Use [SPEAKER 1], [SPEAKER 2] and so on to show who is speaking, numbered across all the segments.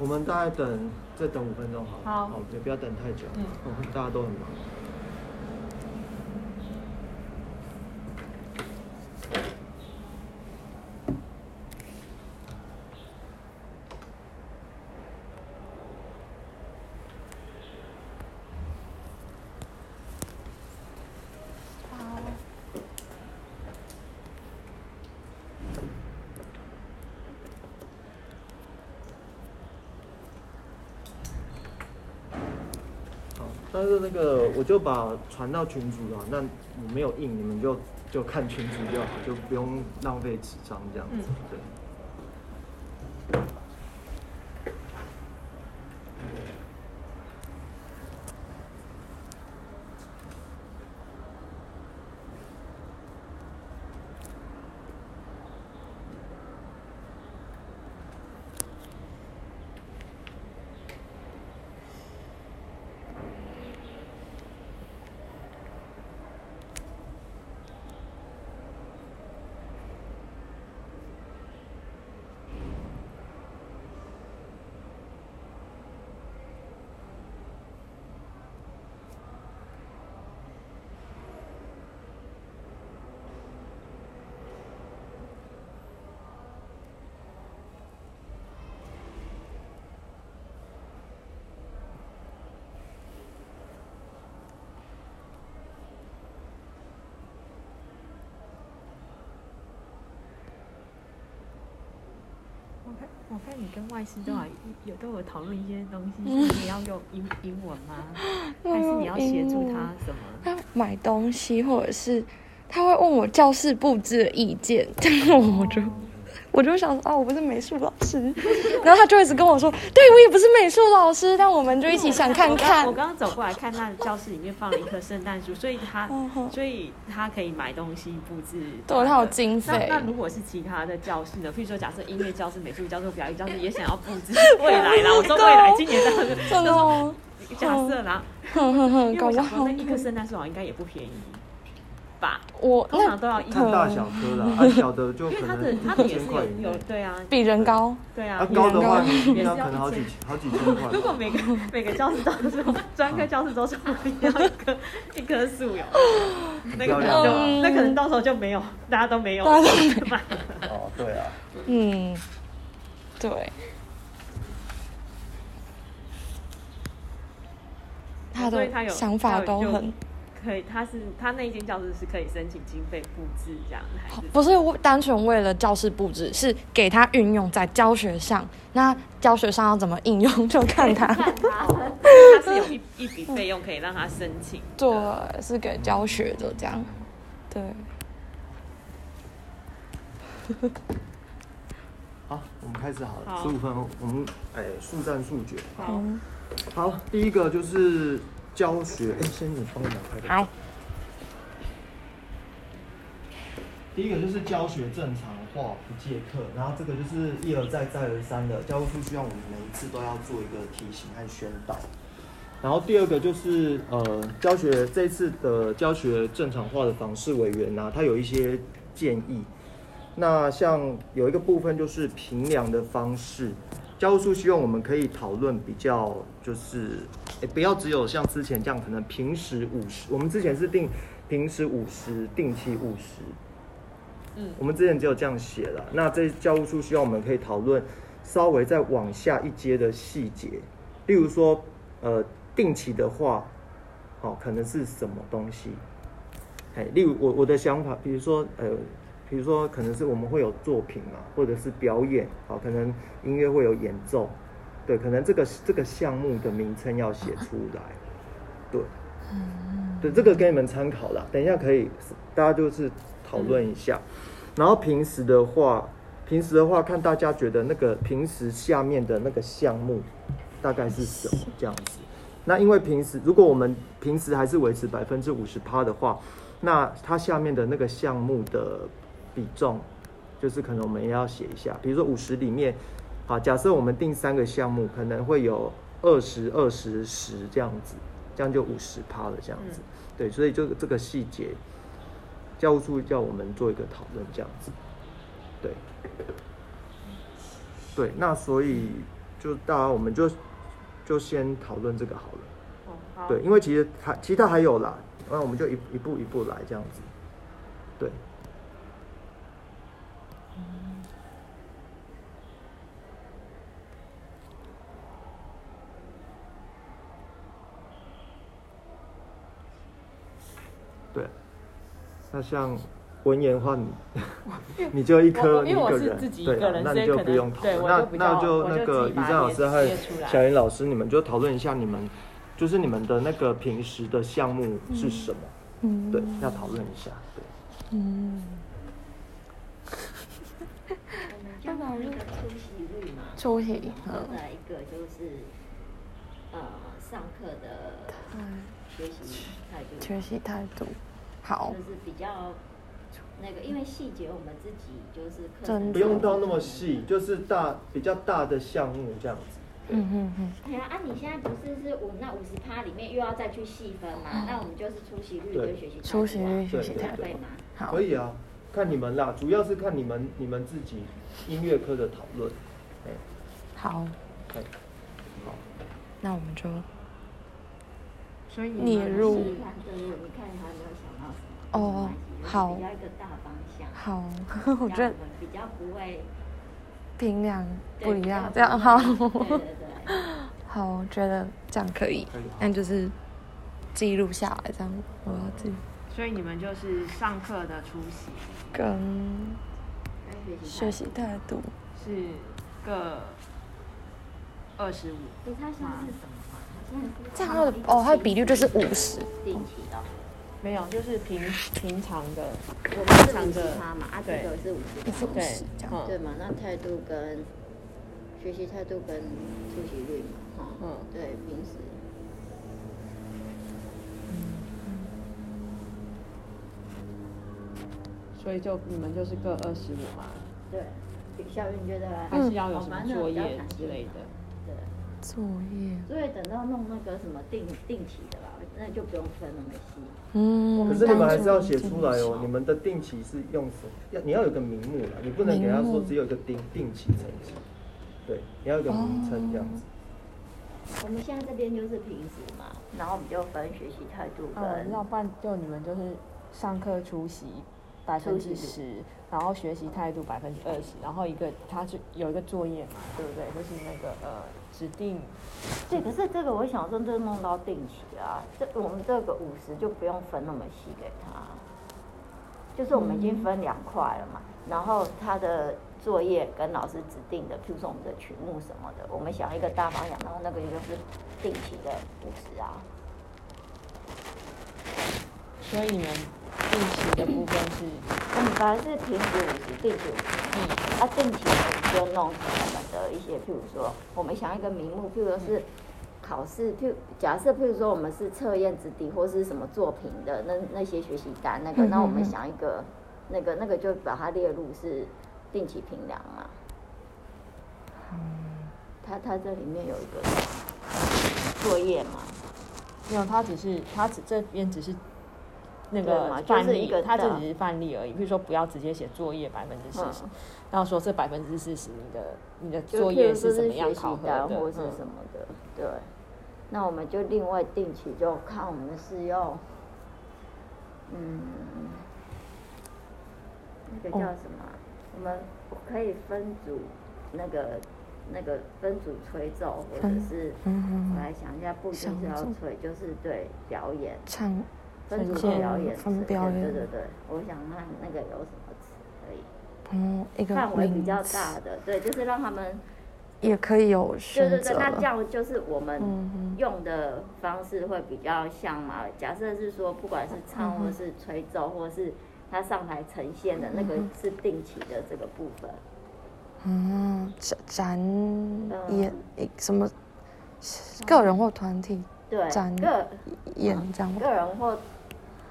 [SPEAKER 1] 我们大概等再等五分钟好了，
[SPEAKER 2] 好。
[SPEAKER 1] 也不要等太久，大家都很忙。好，但是那个我就把传到群主了，那我没有印，你们就就看群主就好，就不用浪费纸张这样子，
[SPEAKER 2] 嗯
[SPEAKER 1] 对。
[SPEAKER 2] 我看我看你跟外师都好有都有讨论一些东西，你要用英英文吗？还是你要协助他什么？
[SPEAKER 3] 他买东西，或者是他会问我教室布置的意见，我就我就想说啊，我不是美术老师，然后他就一直跟我说，对我也不是美术老师，但我们就一起想看看
[SPEAKER 2] 我。刚刚走过来看他的教室里面放了一棵圣诞树，所以他所以他可以买东西布置。
[SPEAKER 3] 对他有经费
[SPEAKER 2] 那那如果是其他的教室呢？譬如说，假设音乐教室、美术教室、表演教室也想要布置 未来啦，我说未来今年这样子，
[SPEAKER 3] 真的哦，
[SPEAKER 2] 假设啦，
[SPEAKER 3] 哼哼
[SPEAKER 2] 我想说那一棵圣诞树好像应该也不便宜吧？
[SPEAKER 3] 我
[SPEAKER 2] 通常都要一
[SPEAKER 1] 看大小颗啦，啊小的就可
[SPEAKER 2] 因为它的
[SPEAKER 1] 能
[SPEAKER 2] 它的也是
[SPEAKER 1] 一千块以
[SPEAKER 2] 有有，对啊
[SPEAKER 3] 比人高，
[SPEAKER 2] 对啊
[SPEAKER 1] 啊，高的话
[SPEAKER 2] 也是要
[SPEAKER 1] 可能好几
[SPEAKER 2] 一千
[SPEAKER 1] 好几千块
[SPEAKER 2] 如果。每个每个教室都是专科教室都是要一棵一棵树有，那个可能就
[SPEAKER 3] 嗯
[SPEAKER 2] 那可能到时候就没有，大家都没有
[SPEAKER 3] 大家都
[SPEAKER 2] 买。
[SPEAKER 1] 哦，对啊，
[SPEAKER 3] 嗯，对，他
[SPEAKER 2] 所以他有
[SPEAKER 3] 的想法都很
[SPEAKER 2] 他有就可以，他是他那一间教室是可以申请经费布置这样，还是
[SPEAKER 3] 不是单纯为了教室布置，是给他运用在教学上。那教学上要怎么应用，就看他。
[SPEAKER 2] 看他，他是有一一笔费用可以让他申请。
[SPEAKER 3] 对，是给教学的这样。对，
[SPEAKER 1] 好，我们开始好了，十五分钟，我们哎速战速决。
[SPEAKER 2] 好，
[SPEAKER 3] 嗯，
[SPEAKER 1] 好，第一个就是教学，哎，先你帮我拿快点。
[SPEAKER 3] 好，
[SPEAKER 1] 第一个就是教学正常化不借课，然后这个就是一而再再而三的教务处希望我们每一次都要做一个提醒和宣导。然后第二个就是呃教学这次的教学正常化的访视委员呐、他有一些建议。那像有一个部分就是评量的方式，教务处希望我们可以讨论比较就是，诶不要只有像之前这样可能平时五十，我们之前是定平时五十，定期五十，
[SPEAKER 2] 嗯
[SPEAKER 1] 我们之前只有这样写了。那这教务处希望我们可以讨论稍微再往下一阶的细节，例如说，呃，定期的话，好、可能是什么东西？哎，例如我我的想法，比如说，呃，比如说可能是我们会有作品嘛，或者是表演，好、可能音乐会有演奏，对，可能这个这个项目的名称要写出来，对，对，这个给你们参考了。等一下可以大家就是讨论一下。然后平时的话，平时的话看大家觉得那个平时下面的那个项目大概是什么这样子。那因为平时如果我们平时还是维持百分之五十趴的话，那它下面的那个项目的比重，就是可能我们也要写一下。比如说五十里面，好，假设我们定三个项目，可能会有二十、二十、十这样子，这样就五十趴了这样子。对，所以就这个细节，教务处叫我们做一个讨论这样子。对，对，那所以就大家我们就就先讨论这个好了。
[SPEAKER 2] 哦，好，
[SPEAKER 1] 对，因为其实还其他还有啦，那我们就一一步一步来这样子。对，对，那像文言的话，你 你就一颗
[SPEAKER 2] 因为我
[SPEAKER 1] 你一个人，
[SPEAKER 2] 是自己一
[SPEAKER 1] 对啊
[SPEAKER 2] 个人
[SPEAKER 1] 那你就不用讨论。那那就那个于
[SPEAKER 2] 自己把它列
[SPEAKER 1] 正老师和小云老师，你们就讨论一下你们就是你们的那个平时的项目是什么？
[SPEAKER 3] 嗯。
[SPEAKER 1] 对，要讨论一下。对，
[SPEAKER 3] 嗯，
[SPEAKER 4] 那个出席率嘛，
[SPEAKER 3] 出席，
[SPEAKER 4] 然后
[SPEAKER 3] 嗯，
[SPEAKER 4] 再一个就是呃上课的学习态度，
[SPEAKER 3] 学习态度好
[SPEAKER 4] 就，是比较那个，因为细节我们自己就是课
[SPEAKER 3] 真的。
[SPEAKER 4] 程
[SPEAKER 1] 不用到那么细，就是大比较大的项目这样子。
[SPEAKER 3] 嗯嗯嗯，
[SPEAKER 4] 哎呀，啊，你现在不是是五那五十趴里面又要再去细分嘛？那我们就是出席率跟学习
[SPEAKER 3] 出席率、学习
[SPEAKER 1] 对
[SPEAKER 3] 态度。
[SPEAKER 4] 对吗？
[SPEAKER 3] 好。
[SPEAKER 1] 可，以啊，看你们啦，主要是看你们你们自己音乐科的讨论。哎，
[SPEAKER 3] 好，
[SPEAKER 1] 哎，好，
[SPEAKER 3] 那我们就
[SPEAKER 2] 所以
[SPEAKER 3] 入？哦好。
[SPEAKER 4] 比较一个大方向。
[SPEAKER 3] 好，我觉得
[SPEAKER 4] 比较不会
[SPEAKER 3] 平量不一样，这样好。好，我觉得这样可以那就是记录下来，这样我要记
[SPEAKER 2] 所以你们就是上课的出席。
[SPEAKER 3] 跟
[SPEAKER 4] 跟
[SPEAKER 3] 学习态度，
[SPEAKER 2] 是各二十五，
[SPEAKER 4] 对，它现在是什么
[SPEAKER 3] 这样它的哦它的比率就是五十。
[SPEAKER 4] 定期的哦，
[SPEAKER 2] 没有，就是平平常的，
[SPEAKER 4] 我们是五
[SPEAKER 2] 常的
[SPEAKER 4] 十趴嘛，啊，这
[SPEAKER 2] 对
[SPEAKER 4] 个是五十
[SPEAKER 2] 对
[SPEAKER 3] 这样，
[SPEAKER 2] 嗯
[SPEAKER 4] 对嘛？那态度跟学习态度跟出席率嘛，哈，
[SPEAKER 2] 嗯。
[SPEAKER 4] 对，平时。
[SPEAKER 2] 所以就你们就是各二十五嘛，
[SPEAKER 4] 对，比校运觉得
[SPEAKER 2] 还是要有什么作业之类的。
[SPEAKER 4] 对，
[SPEAKER 3] 作业，
[SPEAKER 4] 所以等到弄那个什么定定期的吧，那就不用分那么细。
[SPEAKER 3] 嗯，
[SPEAKER 1] 可是你们还是要写出来哦，你们的定期是用什么？要你要有个名目啦，你不能给他说只有一个定定期成绩。对，你要有个名称这样子。
[SPEAKER 4] 我们现在这边就是平时嘛，然后我们就分学习态度
[SPEAKER 2] 哦，
[SPEAKER 4] 跟
[SPEAKER 2] 要不然就你们就是上课出席百分之十，然后学习态度百分之二十，然后一个他是有一个作业嘛，对不对？就是那个呃指定
[SPEAKER 4] 对，可是这个我想说，这弄到定期啊，这我们这个五十就不用分那么细给他，就是我们已经分两块了嘛，然后他的作业跟老师指定的，譬如说我们的曲目什么的，我们想一个大方向，然后那个就是定期的五十啊，
[SPEAKER 2] 所以你们定期的部分是
[SPEAKER 4] 我们本来是平时五十，定期五十，
[SPEAKER 2] 嗯。
[SPEAKER 4] 啊，定期我们就弄成我们的一些，譬如说，我们想一个名目，譬如说是考试，譬如假设譬如说我们是测验之底或是什么作品的那那些学习单那个，
[SPEAKER 3] 嗯
[SPEAKER 4] 那我们想一个那个那个就把它列入是定期评量嘛。嗯。它它这里面有一个作业嘛，
[SPEAKER 2] 没有，它只是它只这边只是那个范例，
[SPEAKER 4] 是一个大
[SPEAKER 2] 它这只是范例而已。比如说不要直接写作业百分之四十
[SPEAKER 4] 嗯，
[SPEAKER 2] 然后说这百分之四十你的你的作业是怎么样考核的，
[SPEAKER 4] 单或是
[SPEAKER 2] 嗯
[SPEAKER 4] 什么的，对。那我们就另外定期就看我们是用，嗯，那个叫什么啊？我们可以分组那个那个分组吹奏，或者是
[SPEAKER 3] 嗯
[SPEAKER 4] 我来想一下，不一定是要吹，就是对表演
[SPEAKER 3] 唱
[SPEAKER 4] 分组表演
[SPEAKER 3] 分
[SPEAKER 4] 呈
[SPEAKER 3] 表演
[SPEAKER 4] 对对对，我想看那个有什么词可以。
[SPEAKER 3] 嗯一个
[SPEAKER 4] 范围比较大的，对，就是让他们
[SPEAKER 3] 也可以有
[SPEAKER 4] 对
[SPEAKER 3] 选
[SPEAKER 4] 对对，
[SPEAKER 3] 对
[SPEAKER 4] 那这样就是我们用的方式会比较像嘛。假设是说，不管是唱
[SPEAKER 3] 嗯
[SPEAKER 4] 或是吹奏，或是他上台呈现的那个是定期的这个部分。
[SPEAKER 3] 嗯展展演
[SPEAKER 4] 嗯
[SPEAKER 3] 什么个人或团体
[SPEAKER 4] 对，
[SPEAKER 3] 展
[SPEAKER 4] 个
[SPEAKER 3] 演这样
[SPEAKER 4] 个人或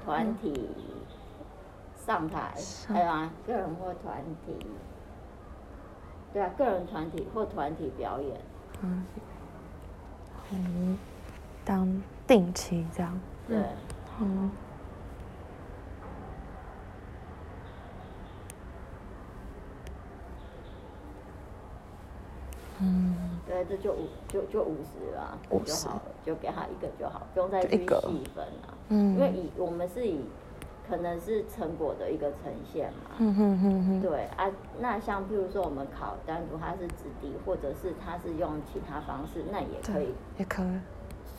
[SPEAKER 4] 团体上台，
[SPEAKER 3] 还
[SPEAKER 4] 有啊，个人或团体，对啊，个人团体或团体表演，
[SPEAKER 3] 嗯嗯当定期这样。
[SPEAKER 4] 对。
[SPEAKER 3] 嗯
[SPEAKER 4] 这就五就就五十啦，就
[SPEAKER 3] 50
[SPEAKER 4] 好了，就给他一个就好，不用再去细分啊。
[SPEAKER 3] 嗯
[SPEAKER 4] 因为以我们是以可能是成果的一个呈现嘛。
[SPEAKER 3] 嗯哼哼哼，
[SPEAKER 4] 对啊，那像譬如说我们考单独它是直笛，或者是它是用其他方式，那也可以
[SPEAKER 3] 也可以，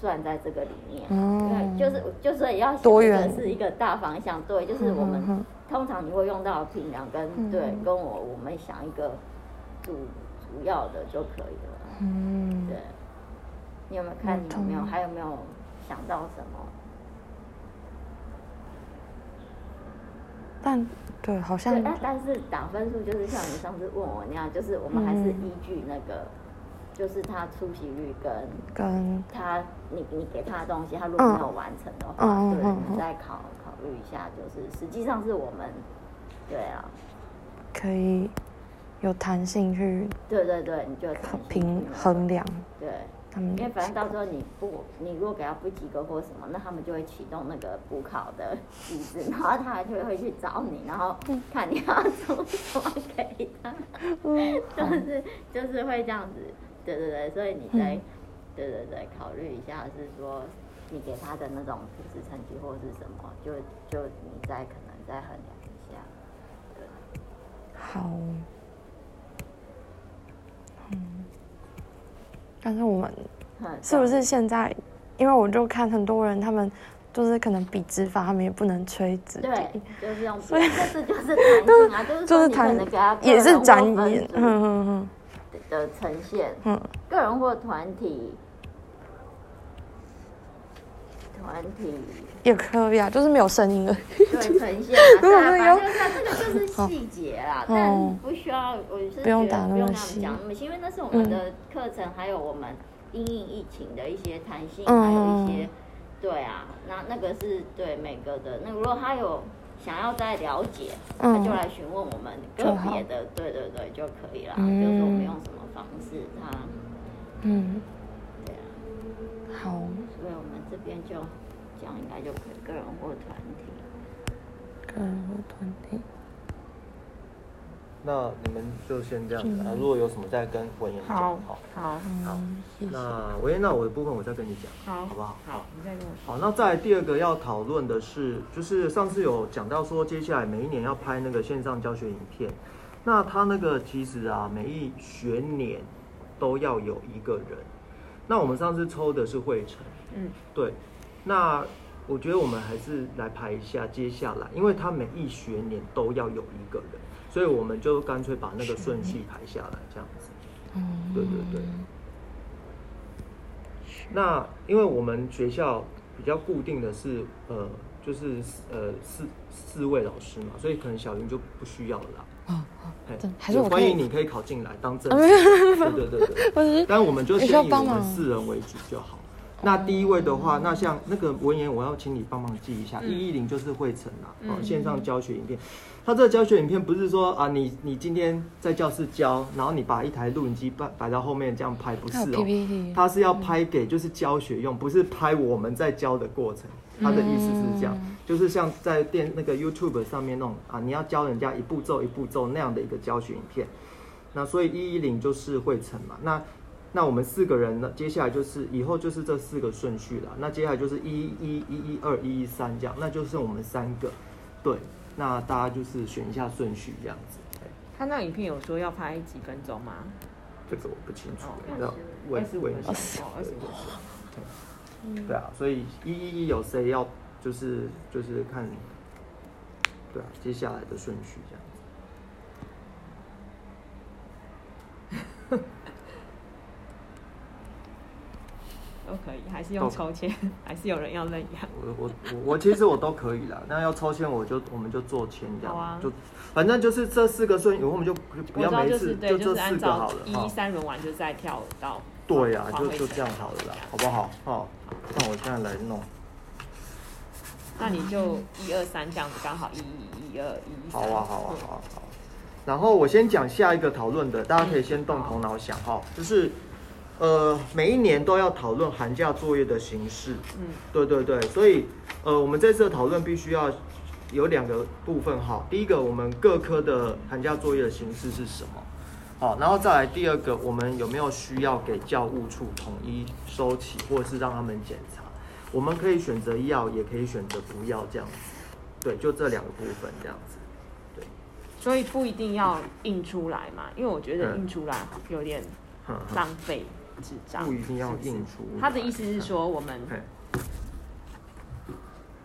[SPEAKER 4] 算在这个里面。
[SPEAKER 3] 嗯
[SPEAKER 4] 对，就是就是也要
[SPEAKER 3] 多元
[SPEAKER 4] 是一个大方向，对，就是我们
[SPEAKER 3] 嗯
[SPEAKER 4] 通常你会用到平量跟
[SPEAKER 3] 嗯
[SPEAKER 4] 对跟我我们想一个主主要的就可以了。
[SPEAKER 3] 嗯。
[SPEAKER 4] 对，你有没有看？你有没有
[SPEAKER 3] 嗯
[SPEAKER 4] 还有没有想到什么？
[SPEAKER 3] 但对，好像
[SPEAKER 4] 对，但但是打分数就是像你上次问我那样，就是我们还是
[SPEAKER 3] 嗯。
[SPEAKER 4] 依据那个，就是他出席率跟
[SPEAKER 3] 跟
[SPEAKER 4] 他你你给他的东西，他如果没有完成的话，对，你再考考虑一下，就是实际上是我们，对啊，
[SPEAKER 3] 可以有弹性去
[SPEAKER 4] 对对对，你就
[SPEAKER 3] 平衡量
[SPEAKER 4] 对。
[SPEAKER 3] 他们
[SPEAKER 4] 因为反正到时候你不，你如果给他不及格或什么，那他们就会启动那个补考的机制，然后他就会去找你，然后看你要出什么给他，就是就是会这样子，对对对，所以你在、
[SPEAKER 3] 嗯
[SPEAKER 4] 对对对考虑一下，是说你给他的那种平时成绩或是什么，就就你再可能再衡量一下，对。
[SPEAKER 3] 好，但是我们
[SPEAKER 4] 嗯
[SPEAKER 3] 是不是现在，因为我就看很多人他们就是可能比指法，他们也不能吹指
[SPEAKER 4] 对
[SPEAKER 3] 笛，，
[SPEAKER 4] 就是用，这是就是弹性啊，就是
[SPEAKER 3] 就是
[SPEAKER 4] 说你可能
[SPEAKER 3] 弹也是展演，
[SPEAKER 4] 嗯
[SPEAKER 3] 嗯嗯
[SPEAKER 4] 的呈现，
[SPEAKER 3] 嗯。
[SPEAKER 4] 个人或团体，团体
[SPEAKER 3] 也可以啊，就是没有声音了。
[SPEAKER 4] 对呈现啊，对啊，
[SPEAKER 3] 如果是有
[SPEAKER 4] 反正这个就是细节啦，
[SPEAKER 3] 哦。
[SPEAKER 4] 但不需要，我是
[SPEAKER 3] 不用
[SPEAKER 4] 讲那么细，因为那是我们的课程，还有我们因应疫情的一些弹性，
[SPEAKER 3] 嗯
[SPEAKER 4] 还有一些，对啊，那那个是对每个的，那如果他有想要再了解，他就
[SPEAKER 3] 嗯
[SPEAKER 4] 来询问我们个别的，对对对就可以了，
[SPEAKER 3] 嗯。
[SPEAKER 4] 就是我们用什么方式，他，
[SPEAKER 3] 嗯，
[SPEAKER 4] 对啊。
[SPEAKER 3] 好，
[SPEAKER 4] 所以我们这边就这样应该就可以，个人或团体。
[SPEAKER 3] 个人或团体，
[SPEAKER 1] 那你们就先这样子如果有什么再跟文言讲。
[SPEAKER 2] 好
[SPEAKER 1] 好，
[SPEAKER 2] 好。
[SPEAKER 1] 那文言，那我的部分我再跟你讲，
[SPEAKER 2] 好
[SPEAKER 1] 好不好？
[SPEAKER 2] 好，你再跟我说。
[SPEAKER 1] 好，那再来第二个要讨论的是，就是上次有讲到说，接下来每一年要拍那个线上教学影片，那他那个其实啊，每一学年都要有一个人。那我们上次抽的是惠成，
[SPEAKER 2] 嗯，
[SPEAKER 1] 对，那我觉得我们还是来排一下接下来，因为他每一学年都要有一个人，所以我们就干脆把那个顺序排下来，这样子。
[SPEAKER 3] 嗯，
[SPEAKER 1] 对对对。那因为我们学校比较固定的是，呃，就是呃四四位老师嘛，所以可能小云就不需要了啦。
[SPEAKER 3] 哦还是我
[SPEAKER 1] 欢迎你可以考进来当正。对对对对。
[SPEAKER 3] 我只是
[SPEAKER 1] 但我们就
[SPEAKER 3] 也
[SPEAKER 1] 先以我们四人为主就好。那第一位的话，那像那个文言，我要请你帮忙记一下，
[SPEAKER 2] 嗯
[SPEAKER 1] 一一零就是惠成啦，哦，
[SPEAKER 2] 嗯
[SPEAKER 1] 线上教学影片。它这个教学影片不是说啊，你你今天在教室教，然后你把一台录影机摆摆到后面这样拍，不是哦它是要拍给就是教学用，不是拍我们在教的过程。他的意思是这样，
[SPEAKER 3] 嗯
[SPEAKER 1] 就是像在电那个 YouTube 上面那种啊，你要教人家一步骤一步骤那样的一个教学影片。那所以一一零就是会成嘛，那那我们四个人呢，接下来就是以后就是这四个顺序了。那接下来就是一一一一二一一三这样，那就剩我们三个。对，那大家就是选一下顺序这样子。哎
[SPEAKER 2] 他那影片有说要拍几分钟吗？
[SPEAKER 1] 这个我不清楚
[SPEAKER 2] 哦，
[SPEAKER 1] 要问
[SPEAKER 2] 二十五
[SPEAKER 1] 问一下
[SPEAKER 2] 分钟。哦，二十五分钟。
[SPEAKER 1] 对啊，所以一一一有谁要就是就是看，对啊，接下来的顺序这样子。
[SPEAKER 2] 都可以，还是用抽签，还是有人要认养？
[SPEAKER 1] 我我我我其实我都可以啦，那要抽签我就我们就做签这样，
[SPEAKER 2] 啊
[SPEAKER 1] 就反正就是这四个顺序，我们就不要每一次
[SPEAKER 2] 就
[SPEAKER 1] 这四个好了一。
[SPEAKER 2] 三轮完就再跳到
[SPEAKER 1] 对呀、就就这样好了啦，好不好？好，那我现在来弄。
[SPEAKER 2] 那你就一二三这样子，刚好一一一二一三。
[SPEAKER 1] 好啊，好啊，好啊，好啊。然后我先讲下一个讨论的，大家可以先动头脑想哈，就是呃每一年都要讨论寒假作业的形式。
[SPEAKER 2] 嗯，
[SPEAKER 1] 对对对，所以呃我们这次的讨论必须要有两个部分哈。第一个，我们各科的寒假作业的形式是什么？好，然后再来第二个，我们有没有需要给教务处统一收起，或者是让他们检查？我们可以选择要，也可以选择不要这样子。对，就这两个部分这样子。对，
[SPEAKER 2] 所以不一定要印出来嘛，因为我觉得
[SPEAKER 1] 嗯
[SPEAKER 2] 印出来有点浪费纸张。
[SPEAKER 1] 不一定要印出
[SPEAKER 2] 他的意思是说，我们
[SPEAKER 1] 嘿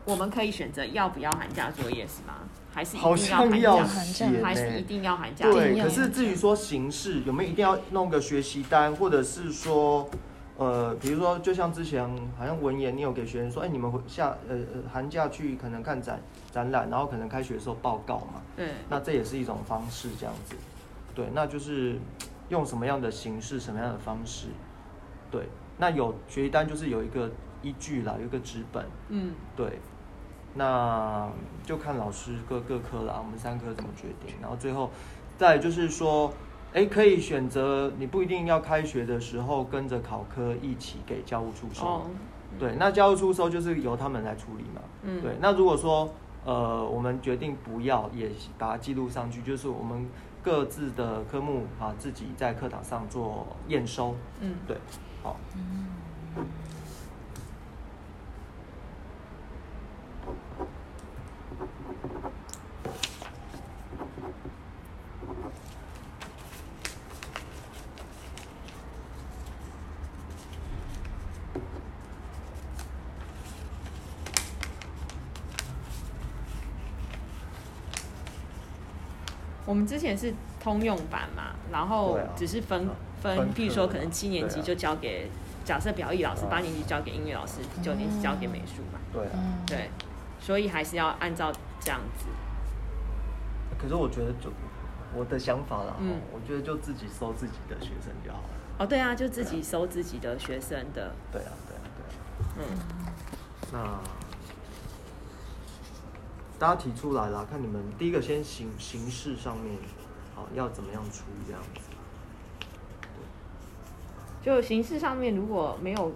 [SPEAKER 2] 我们可以选择要不要寒假作业是吗？还是一
[SPEAKER 1] 好
[SPEAKER 2] 定
[SPEAKER 1] 像要
[SPEAKER 2] 寒假？
[SPEAKER 1] 写，
[SPEAKER 2] 还是一定要寒假？
[SPEAKER 1] 对，
[SPEAKER 3] 一定要
[SPEAKER 1] 可是至于说形式有没有一定要弄个学习单，或者是说，呃，比如说就像之前好像文言，你有给学生说，哎，你们回下呃呃寒假去可能看展展览，然后可能开学的时候报告嘛，
[SPEAKER 2] 对，
[SPEAKER 1] 那这也是一种方式，这样子。对，那就是用什么样的形式，什么样的方式。对，那有学习单就是有一个依据啦，有一个纸本。
[SPEAKER 2] 嗯，
[SPEAKER 1] 对，那就看老师各各科啦，我们三科怎么决定。然后最后再就是说，哎，可以选择你不一定要开学的时候跟着考科一起给教务处收。
[SPEAKER 2] 哦，
[SPEAKER 1] 对，那教务处收就是由他们来处理嘛。
[SPEAKER 2] 嗯
[SPEAKER 1] 对，那如果说呃我们决定不要，也把它记录上去，就是我们各自的科目啊自己在课堂上做验收。
[SPEAKER 2] 嗯，
[SPEAKER 1] 对，好。
[SPEAKER 2] 我们之前是通用版嘛，然后只是分
[SPEAKER 1] 啊
[SPEAKER 2] 分，
[SPEAKER 1] 分
[SPEAKER 2] 譬如说可能七年级就交给，假设表艺老师
[SPEAKER 1] 啊，
[SPEAKER 2] 八年级交给音乐老师，九年级交给美术嘛，
[SPEAKER 1] 对啊。
[SPEAKER 3] 嗯，
[SPEAKER 2] 对，所以还是要按照这样子。
[SPEAKER 1] 可是我觉得就我的想法啦，我觉得就自己收自己的学生就好了。
[SPEAKER 2] 哦，对啊，就自己收自己的学生的，
[SPEAKER 1] 对啊，对啊，对啊。
[SPEAKER 2] 嗯，
[SPEAKER 1] 那大家提出来啦，看你们第一个先形形式上面，好要怎么样出这样子。
[SPEAKER 2] 就形式上面如果没有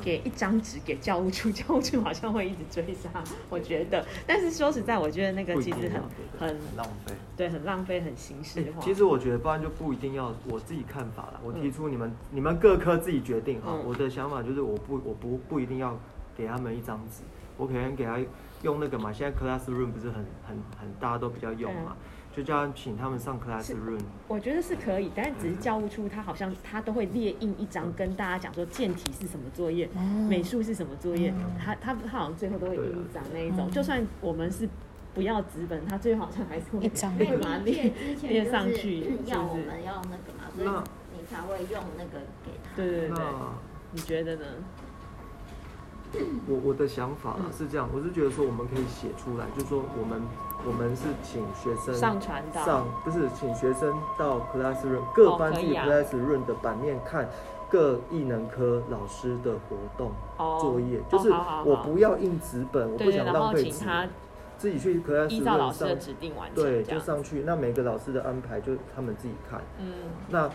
[SPEAKER 2] 给一张纸给教务处，教务处好像会一直追杀，我觉得。但是说实在，我觉得那个其实很很
[SPEAKER 1] 很浪费。
[SPEAKER 2] 对，很浪费，很形式化。
[SPEAKER 1] 其实我觉得，不然就不一定要我自己看法了。我提出你们、你们各科自己决定哈。
[SPEAKER 2] 嗯
[SPEAKER 1] 我的想法就是，我不我不不一定要给他们一张纸，我可能给他用那个嘛。现在 Classroom 不是很很很大家都比较用嘛，就叫他请他们上 Classroom。
[SPEAKER 2] 我觉得是可以，但是只是教务处他好像他都会列印一张跟大家讲说健体是什么作业，美术是什么作业，他他他好像最后都会印一张那一种，就算我们是不要纸本，他最后好像还是会
[SPEAKER 3] 一张
[SPEAKER 2] 会把它列列上去，是
[SPEAKER 4] 要我？们要那个嘛，所以你才会用那个给他。
[SPEAKER 2] 对对对，你觉得呢？
[SPEAKER 1] 我我的想法
[SPEAKER 2] 嗯
[SPEAKER 1] 是这样，我是觉得说我们可以写出来，就是说我们我们是请学生
[SPEAKER 2] 上传到
[SPEAKER 1] 上不是请学生到 Classroom 各班自己 Classroom 的版面看各艺能科老师的活动
[SPEAKER 2] 哦
[SPEAKER 1] 作业，
[SPEAKER 2] 哦
[SPEAKER 1] 就是我不要印纸本，我不想浪费纸，自己去
[SPEAKER 2] 依照老
[SPEAKER 1] Classroom
[SPEAKER 2] 师的
[SPEAKER 1] 上
[SPEAKER 2] 指定完成，
[SPEAKER 1] 对。就上去，那每个老师的安排就他们自己看。
[SPEAKER 2] 嗯，
[SPEAKER 1] 那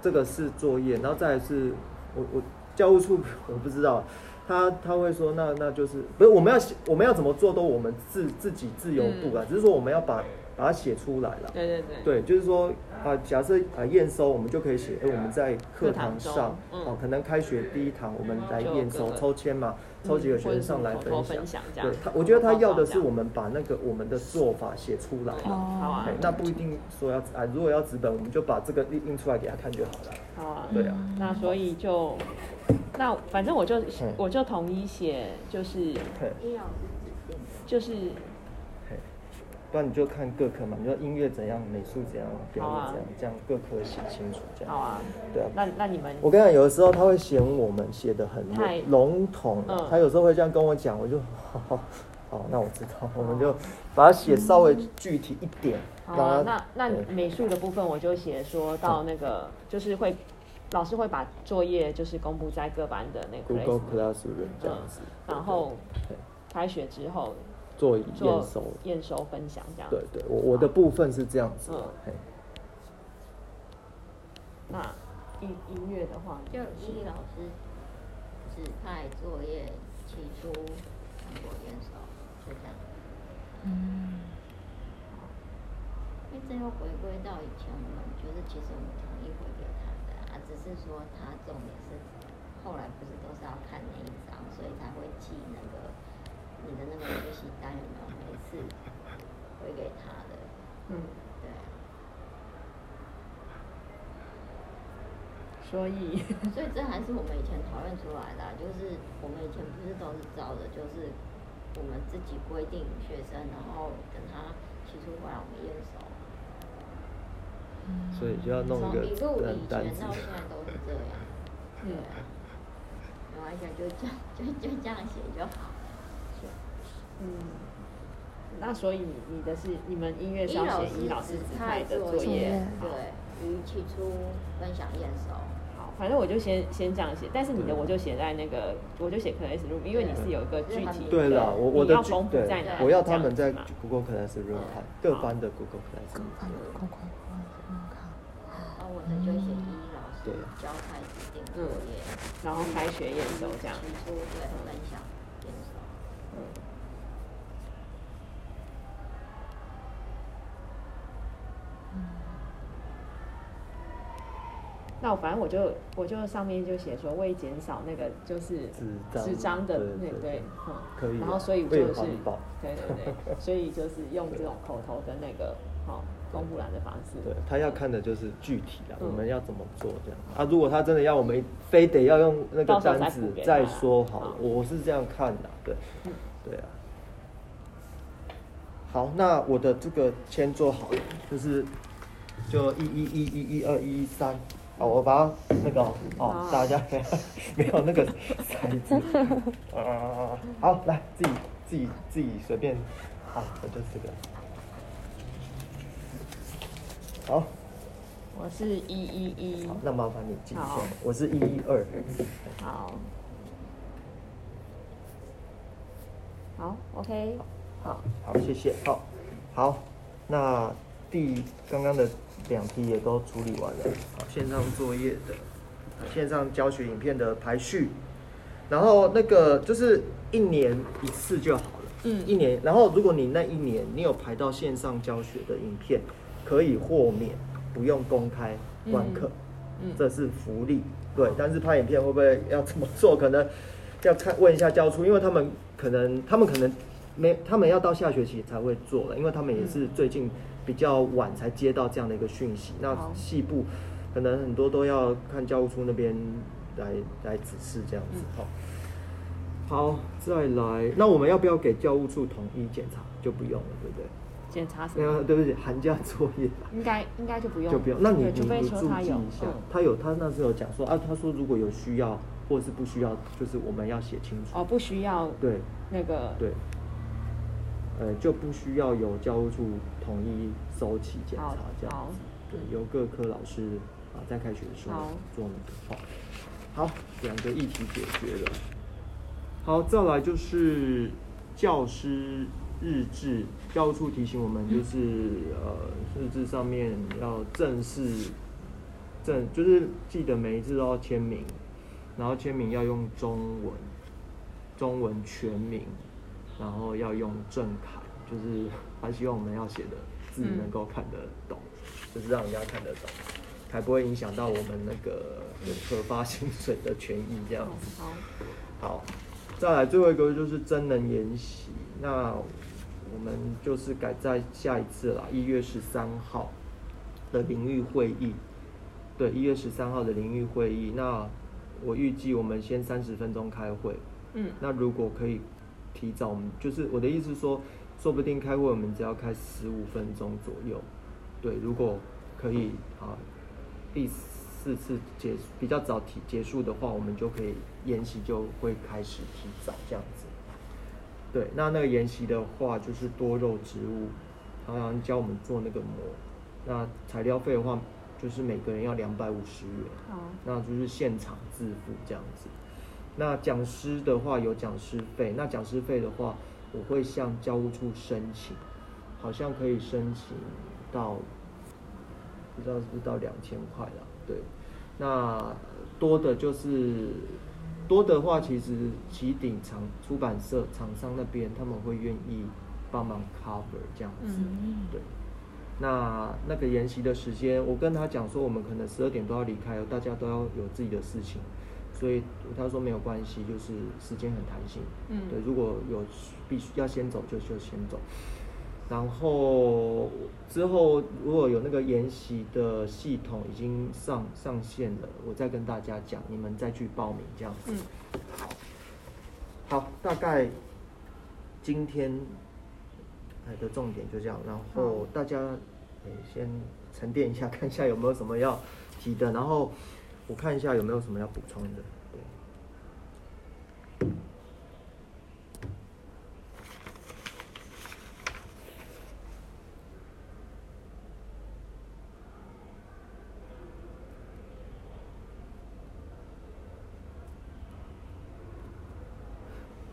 [SPEAKER 1] 这个是作业，然后再来是我我教务处 我不知道，他他会说那那就是不是我们要写我们要怎么做都我们自自己自由度啊，只是说我们要把把它写出来了。
[SPEAKER 2] 对对对。
[SPEAKER 1] 对，就是说啊，假设啊验收，我们就可以写，哎、我们在课堂上，
[SPEAKER 2] 嗯
[SPEAKER 1] 哦，可能开学第一堂我们来验收抽签嘛，抽几个学生上来分享
[SPEAKER 2] 分。享
[SPEAKER 1] 对他，我觉得他要的是我们把那个我们的做法写出来。
[SPEAKER 2] 这样好啊
[SPEAKER 1] 哎，那不一定说要啊，如果要纸本，我们就把这个印印出来给他看就好了。
[SPEAKER 2] 好啊。
[SPEAKER 1] 对啊，
[SPEAKER 2] 那所以就，那反正我就
[SPEAKER 1] 嗯
[SPEAKER 2] 我就统一写，就是
[SPEAKER 1] 嘿，
[SPEAKER 4] 医疗是指定的。
[SPEAKER 2] 就是
[SPEAKER 1] 嘿，不然你就看各科嘛，你说音乐怎样，美术怎样，表
[SPEAKER 2] 好啊
[SPEAKER 1] 演怎样，这样各科写清楚这样。
[SPEAKER 2] 好啊。
[SPEAKER 1] 对啊。
[SPEAKER 2] 那那你们
[SPEAKER 1] 我跟你讲，有的时候他会嫌我们写的很
[SPEAKER 2] 太
[SPEAKER 1] 笼统啊，
[SPEAKER 2] 嗯
[SPEAKER 1] 他有时候会这样跟我讲，我就好好好，那我知道，我们就把它写稍微具体一点，
[SPEAKER 2] 好啊，
[SPEAKER 1] 让
[SPEAKER 2] 那那美术的部分我就写说到那个就是会。老师会把作业就是公布在各班的那个
[SPEAKER 1] Google
[SPEAKER 2] Classroom
[SPEAKER 1] 这样子，
[SPEAKER 2] 嗯然后开学之后
[SPEAKER 1] 做验收。
[SPEAKER 2] 验收。分享这样。
[SPEAKER 1] 对对，我我的部分是这样子。的
[SPEAKER 2] 嗯，
[SPEAKER 1] 嘿。
[SPEAKER 2] 那音音乐的话，
[SPEAKER 4] 就依老师指派作业起初成果验收，就这样。因为这又回归到以前我们觉得其实我们统一回给他。的啊，只是说他重点是后来不是都是要看那一张，所以才会记那个你的那个学习单有没有每次回给他的，
[SPEAKER 2] 嗯，
[SPEAKER 4] 对啊，
[SPEAKER 2] 所以
[SPEAKER 4] 所以这还是我们以前讨论出来的啊、就是我们以前不是都是照的，就是我们自己规定学生，然后等他提出过来我们验收。
[SPEAKER 1] 所以就要弄一个
[SPEAKER 4] 从一路
[SPEAKER 1] 单单子
[SPEAKER 4] 以前到。现在都是这样，对啊，没关系，就这样，就就这样写就好。
[SPEAKER 2] 嗯，那所以你你的是你们音乐是
[SPEAKER 4] 一老师
[SPEAKER 2] 要写一老师派的作
[SPEAKER 4] 作
[SPEAKER 2] 业，
[SPEAKER 4] 对，于起初分享验收。
[SPEAKER 2] 好，反正我就先先这样写，但是你的我就写在那个，我就写 classroom，因为你是有一个具体的，
[SPEAKER 1] 对。了，我我的具对我要他们在 Google Classroom 看各班的 Google Classroom。
[SPEAKER 3] 快快
[SPEAKER 4] 然后我的就写一老师
[SPEAKER 1] 对。
[SPEAKER 4] 教派指定作业，
[SPEAKER 2] 然后开学验收这样。
[SPEAKER 4] 提出对分享验收。
[SPEAKER 2] 那我反正我就我就上面就写说为减少那个就是
[SPEAKER 1] 纸张
[SPEAKER 2] 的那对，嗯，
[SPEAKER 1] 可以啊
[SPEAKER 2] 然后所以
[SPEAKER 1] 为
[SPEAKER 2] 就是对对对，所以就是用这种口头跟那个好公布栏的方式。
[SPEAKER 1] 对他要看的就是具体的，
[SPEAKER 2] 嗯。
[SPEAKER 1] 我们要怎么做这样。啊？如果他真的要我们非得要用那个单子
[SPEAKER 2] 再
[SPEAKER 1] 说好了
[SPEAKER 2] 好，
[SPEAKER 1] 我是这样看的，对
[SPEAKER 2] 嗯，
[SPEAKER 1] 对啊。好，那我的这个签做好了，就是就一一一一一二一一三，好，我把它那个哦
[SPEAKER 2] 好，
[SPEAKER 1] 大家 没有那个骰子，啊，好，来自己自己自己随便，好，我就这个，好。
[SPEAKER 2] 我是一一一
[SPEAKER 1] 好，，那麻烦你记一下，我是一一二。
[SPEAKER 2] 好，好，OK，好，
[SPEAKER 1] 好，谢谢。好，好，那第刚刚的两题也都处理完了。好，线上作业的，线上教学影片的排序，然后那个就是一年一次就好了。
[SPEAKER 2] 嗯
[SPEAKER 1] 一年，然后如果你那一年你有排到线上教学的影片，可以豁免，不用公开观课。
[SPEAKER 2] 嗯
[SPEAKER 1] 这是福利，对。但是拍影片会不会要怎么做？可能要看问一下教处，因为他们可能他们可能没，他们要到下学期才会做了，因为他们也是最近比较晚才接到这样的一个讯息。那
[SPEAKER 2] 好
[SPEAKER 1] 细部可能很多都要看教务处那边来来指示这样子。好、好，再来，那我们要不要给教务处统一检查？就不用了，对不对？
[SPEAKER 2] 检查什
[SPEAKER 1] 没有，
[SPEAKER 2] 么？
[SPEAKER 1] 对不起，寒假作业。
[SPEAKER 2] 应该应该就不用，
[SPEAKER 1] 就不用。那你
[SPEAKER 2] 对除非
[SPEAKER 1] 你你注
[SPEAKER 2] 说他有，
[SPEAKER 1] 他有他那时候讲说啊，他说如果有需要或者是不需要，就是我们要写清楚。
[SPEAKER 2] 哦，不需要
[SPEAKER 1] 对
[SPEAKER 2] 那个，
[SPEAKER 1] 对，呃，就不需要由教务处统一收起检查这样子。对，由各科老师啊在开学的时候做那个。好，好，两个议题解决了。好，再来就是教师日志，教务处提醒我们，就是呃日志上面要正式正，就是记得每一次都要签名，然后签名要用中文，中文全名，然后要用正楷，就是他希望我们要写的字
[SPEAKER 2] 嗯
[SPEAKER 1] 能够看得懂，就是让人家看得懂，才不会影响到我们那个核发薪水的权益这样。
[SPEAKER 2] 好，
[SPEAKER 1] 好，再来最后一个就是真人研习，那我们就是改在下一次啦，一月十三号的淋浴会议。对，一月十三号的淋浴会议，那我预计我们先三十分钟开会，
[SPEAKER 2] 嗯，
[SPEAKER 1] 那如果可以提早，我们就是我的意思说，说不定开会我们只要开十五分钟左右。对，如果可以啊，第四次结比较早提结束的话，我们就可以研习就会开始提早这样子。对，那那个研习的话就是多肉植物，好像教我们做那个膜。那材料费的话，就是每个人要两百五十元。
[SPEAKER 2] 好，
[SPEAKER 1] 那就是现场自付这样子。那讲师的话有讲师费，那讲师费的话，我会向教务处申请，好像可以申请到，不知道是不是到两千块啦。对，那多的就是多的话，其实起顶厂出版社厂商那边他们会愿意帮忙 cover 这样子。
[SPEAKER 2] 嗯
[SPEAKER 1] 对，那那个研习的时间，我跟他讲说，我们可能十二点都要离开，大家都要有自己的事情，所以他说没有关系，就是时间很弹性。
[SPEAKER 2] 嗯
[SPEAKER 1] 对，如果有必须要先走就就先走。然后之后如果有那个研习的系统已经上上线了，我再跟大家讲，你们再去报名这样子。
[SPEAKER 2] 嗯，
[SPEAKER 1] 好，大概今天哎的重点就这样，然后大家哎先沉淀一下，看一下有没有什么要提的，然后我看一下有没有什么要补充的。对。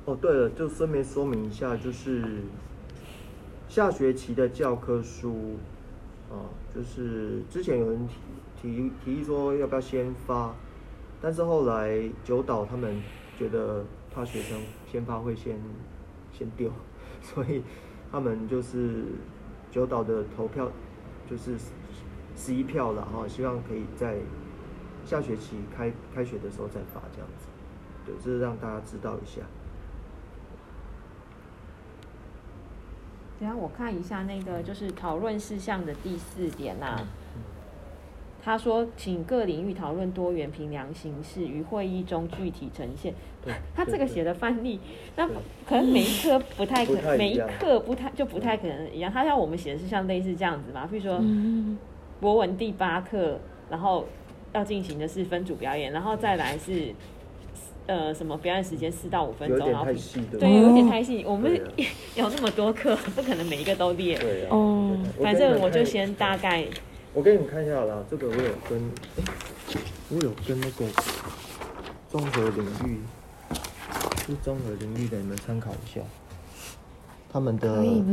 [SPEAKER 1] 哦，对了，就顺便说明一下，就是下学期的教科书，啊，就是之前有人提提提议说要不要先发，但是后来九岛他们觉得怕学生先发会先先丢，所以他们就是九岛的投票就是十一票了哈，希望可以在下学期开开学的时候再发这样子，对，这是让大家知道一下。
[SPEAKER 2] 等一下我看一下那个就是讨论事项的第四点呐、他说，请各领域讨论多元评量形式于会议中具体呈现。他这个写的范例，那可能每一科不太可每一
[SPEAKER 1] 样。
[SPEAKER 2] 课不太就不太可能一样。他要我们写的是像类似这样子嘛，比如说
[SPEAKER 3] 嗯，
[SPEAKER 2] 国文第八课，然后要进行的是分组表演，然后再来是呃什么表演时间四到五分钟，然后
[SPEAKER 1] 对
[SPEAKER 2] 有点太细。我们
[SPEAKER 1] 啊
[SPEAKER 2] 有那么多课，不可能每一个都列。
[SPEAKER 1] 对啊。
[SPEAKER 3] 哦
[SPEAKER 1] 对
[SPEAKER 2] 反正我就先大，概
[SPEAKER 1] 我给你们看一下好了，这个我有跟，诶我有跟那个综合领域，是综合领域的，你们参考一下，他们的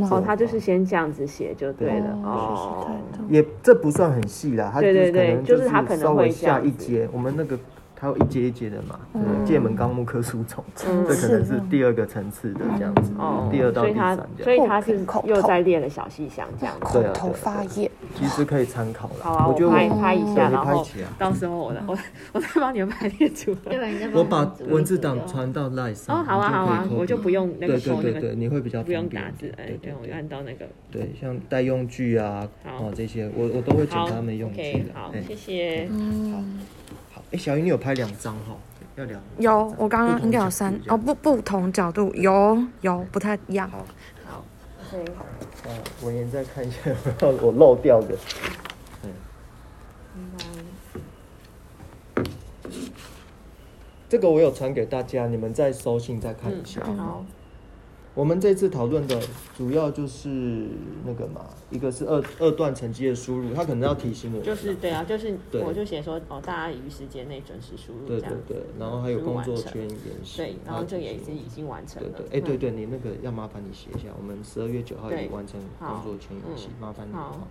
[SPEAKER 2] 哦，他就是先这样子写就对了
[SPEAKER 3] 哦
[SPEAKER 2] 哦。
[SPEAKER 1] 也这不算很细啦，他
[SPEAKER 2] 对对
[SPEAKER 1] 就是可能
[SPEAKER 2] 对就是他可能会
[SPEAKER 1] 下一阶，我们那个它有一阶一阶的嘛，对
[SPEAKER 3] 嗯
[SPEAKER 1] 界门纲目科属种，
[SPEAKER 2] 嗯
[SPEAKER 1] 这可能是第二个层次的这样子，
[SPEAKER 2] 哦，
[SPEAKER 1] 第二到第
[SPEAKER 2] 所以他
[SPEAKER 1] 三这样，
[SPEAKER 2] 所以他是又在列了小细项这样子。
[SPEAKER 3] 口头
[SPEAKER 1] 对啊对啊
[SPEAKER 3] 发叶，
[SPEAKER 1] 其实可以参考啦。
[SPEAKER 2] 好啊，我
[SPEAKER 1] 我觉得
[SPEAKER 2] 拍拍一下，
[SPEAKER 1] 你
[SPEAKER 2] 然后到时候我我我再帮你们排列出来。
[SPEAKER 1] 我把文字档传到 Line 上，
[SPEAKER 2] 哦，好啊，好啊，我就不用那个
[SPEAKER 1] 对
[SPEAKER 2] 收那个，
[SPEAKER 1] 对对对，你会比较
[SPEAKER 2] 不用打字，哎
[SPEAKER 1] 对，
[SPEAKER 2] 我就按到那个。
[SPEAKER 1] 对，像带用具啊，
[SPEAKER 2] 好。
[SPEAKER 1] 哦这些，我我都会检
[SPEAKER 2] 好
[SPEAKER 1] 查他们用句
[SPEAKER 2] ，OK，
[SPEAKER 1] 的。
[SPEAKER 2] 好
[SPEAKER 1] 哎，
[SPEAKER 2] 谢谢。
[SPEAKER 3] 嗯，
[SPEAKER 1] 好，哎，小云你有拍两张哈，要两
[SPEAKER 3] 有，我刚刚应该有
[SPEAKER 1] 不
[SPEAKER 3] 三哦，不不同角度有有不太一样，
[SPEAKER 1] 好，
[SPEAKER 2] 好，OK，
[SPEAKER 1] 那文言再看一下 我漏掉的。嗯，这个我有传给大家，你们再收信再看一下。
[SPEAKER 2] 嗯，好，
[SPEAKER 1] 我们这次讨论的主要就是那个嘛，一个是二二段成绩的输入，他可能要提醒我们，
[SPEAKER 2] 就是对啊，就是我就写说哦，大家于时间内准时输入
[SPEAKER 1] 对。对对，然后还有工作圈延时，
[SPEAKER 2] 对，然后这个也
[SPEAKER 1] 提醒我
[SPEAKER 2] 是已经完成了。
[SPEAKER 1] 对对，哎对
[SPEAKER 2] 嗯。
[SPEAKER 1] 对，你那个要麻烦你写一下，我们十二月九号
[SPEAKER 2] 对。
[SPEAKER 1] 也完成工作圈研习，
[SPEAKER 2] 嗯
[SPEAKER 1] 麻烦你。
[SPEAKER 2] 好。
[SPEAKER 1] 哈。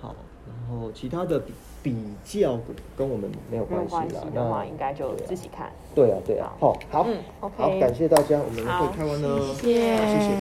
[SPEAKER 1] 好，然后其他的比比较跟我们没有
[SPEAKER 2] 关
[SPEAKER 1] 关系啦，
[SPEAKER 2] 系的话，
[SPEAKER 1] 那
[SPEAKER 2] 应该就自己看。
[SPEAKER 1] 对啊对啊，好好
[SPEAKER 2] 嗯，OK
[SPEAKER 1] 好，感谢大家，我们会开完了，
[SPEAKER 3] 谢谢
[SPEAKER 1] 谢谢。